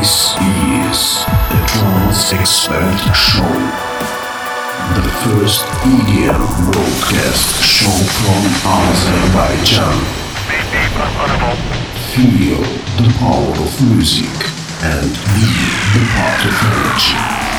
This is the Trance Expert Show. The first EDM broadcast show from Azerbaijan. Feel the power of music and be the part of energy.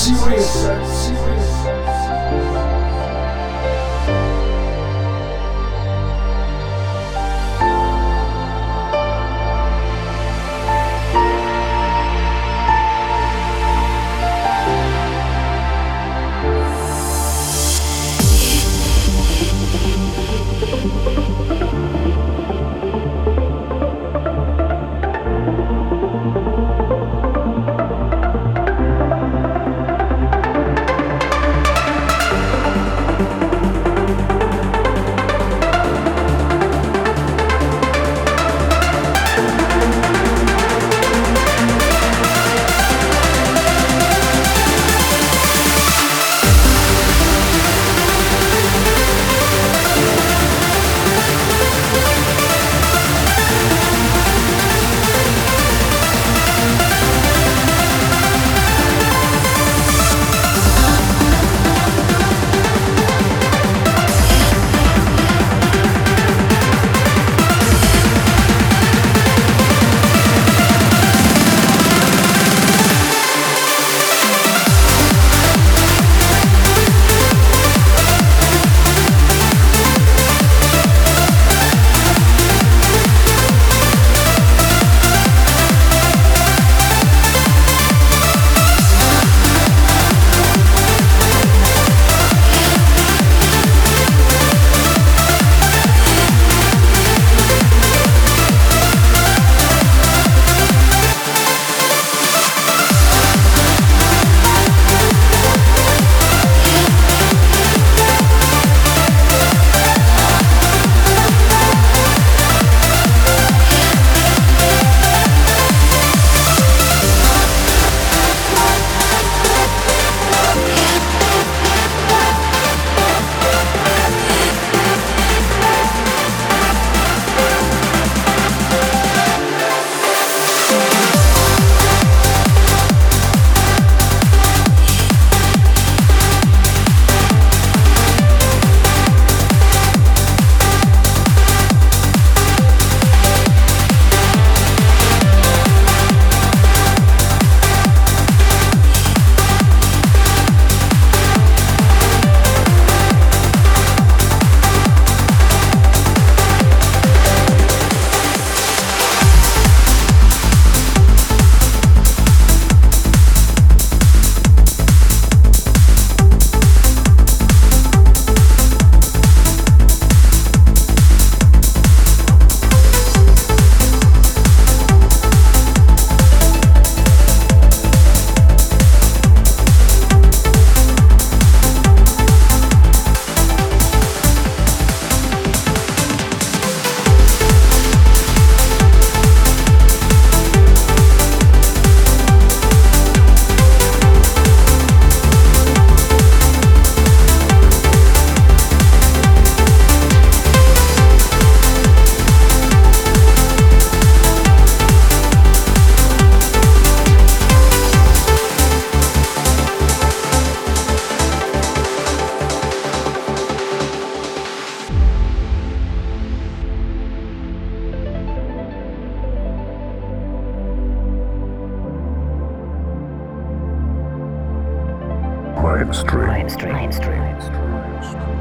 serious. Mainstream. Mainstream. Mainstream. Mainstream.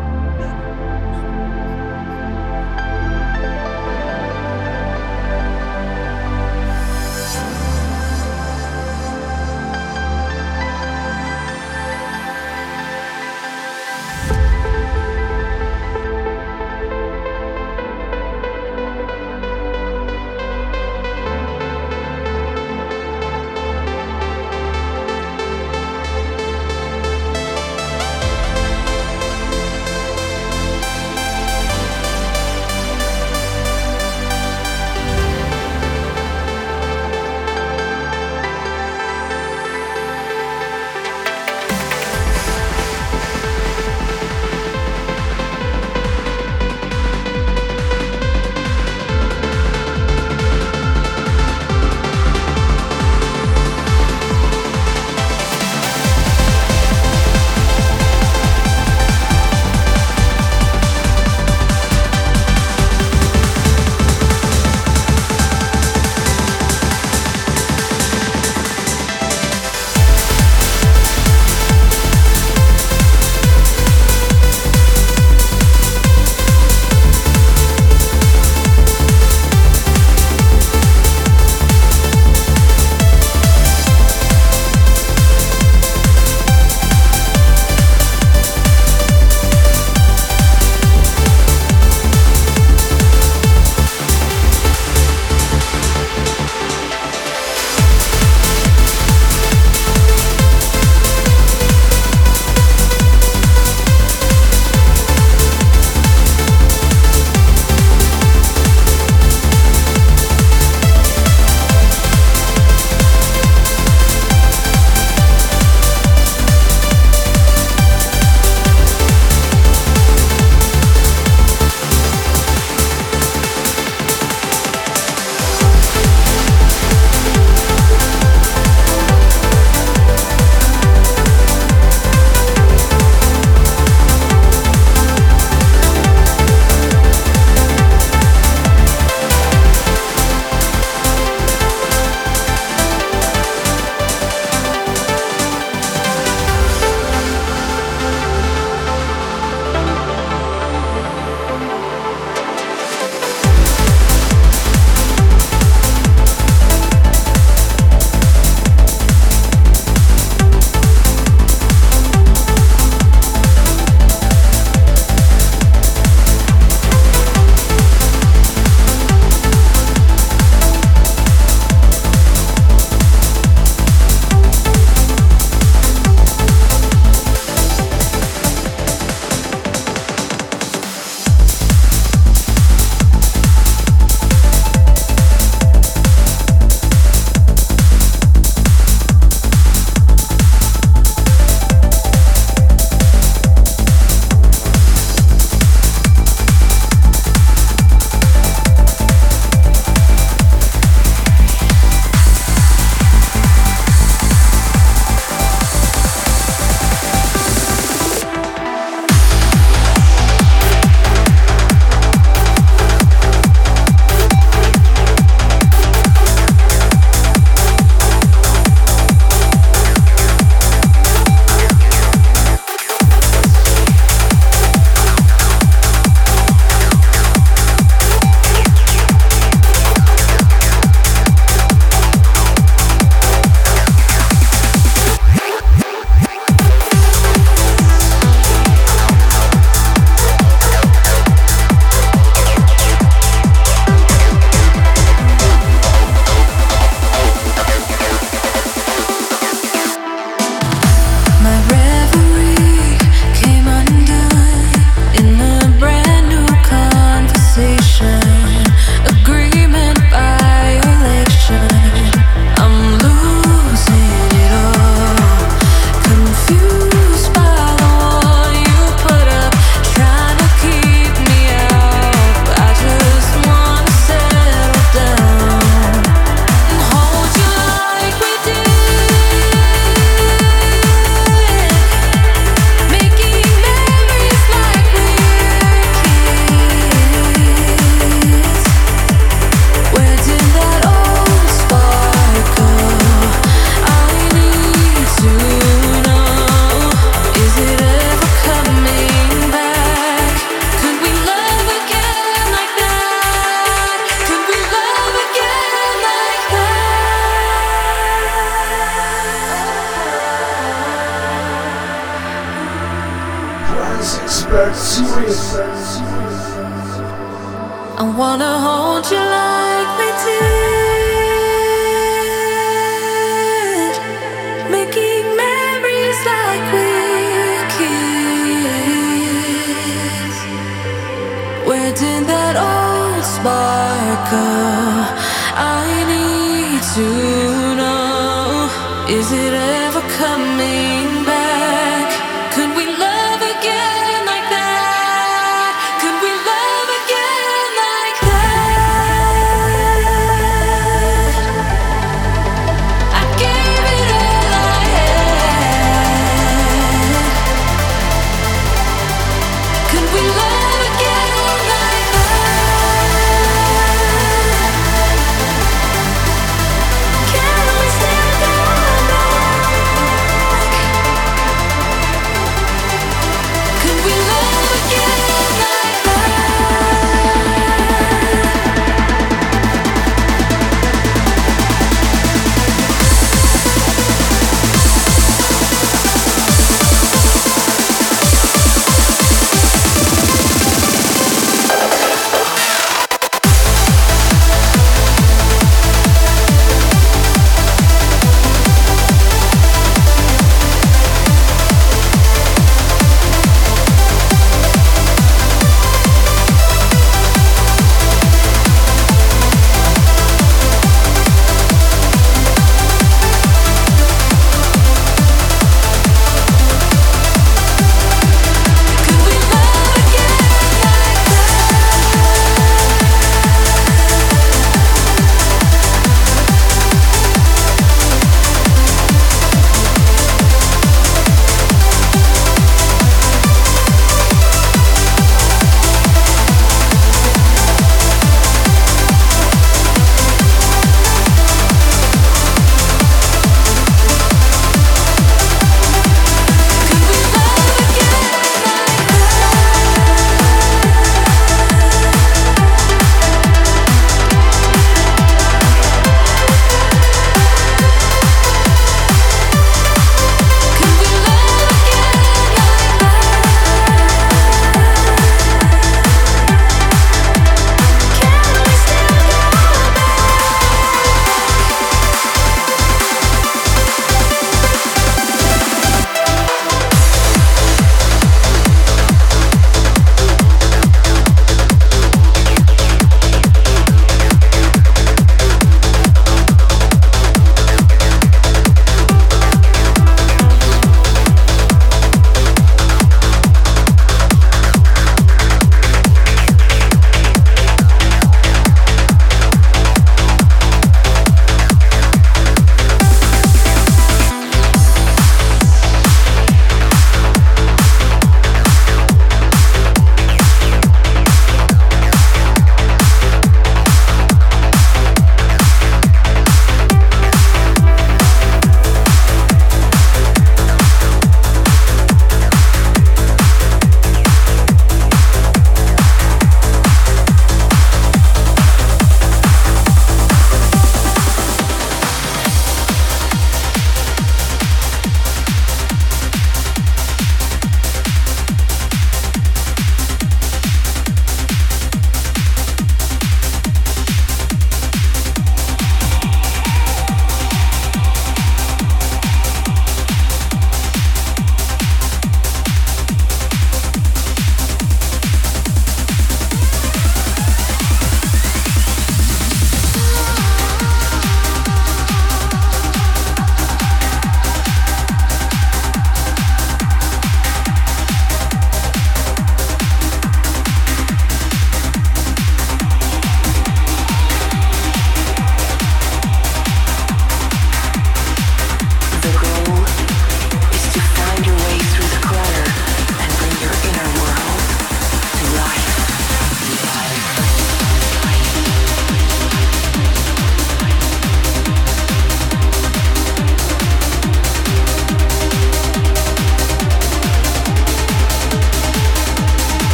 Can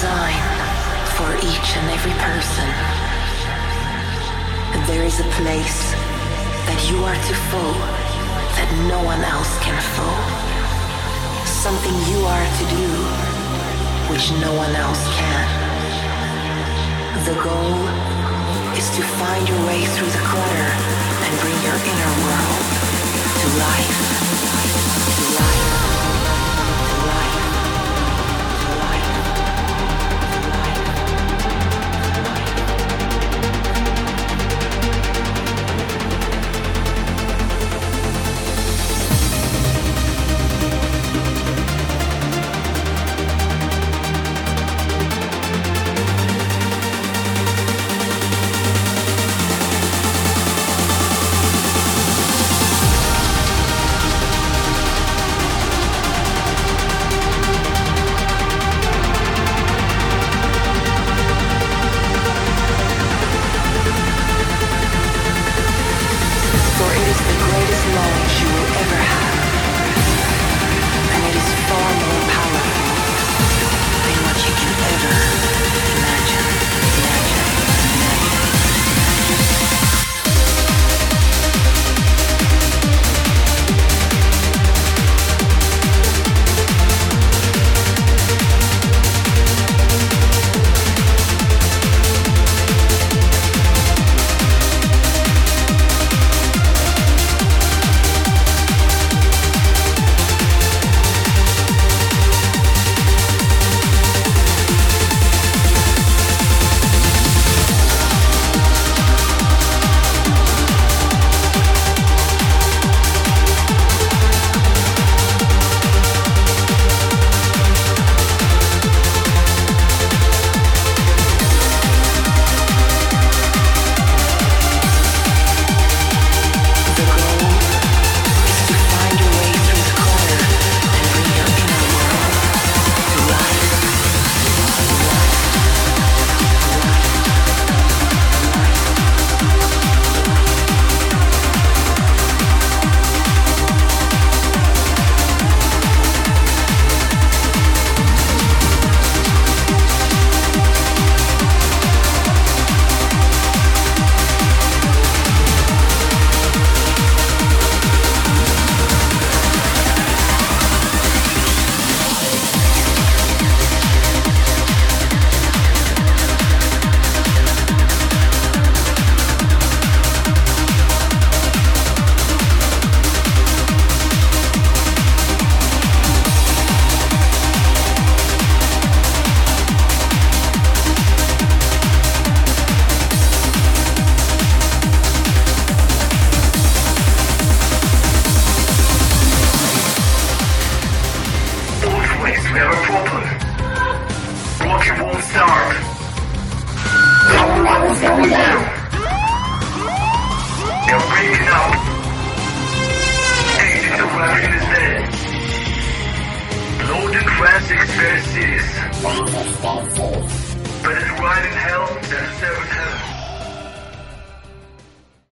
for each and every person. And there is a place that you are to fill that no one else can fill. Something you are to do which no one else can. The goal is to find your way through the clutter and bring your inner world to life.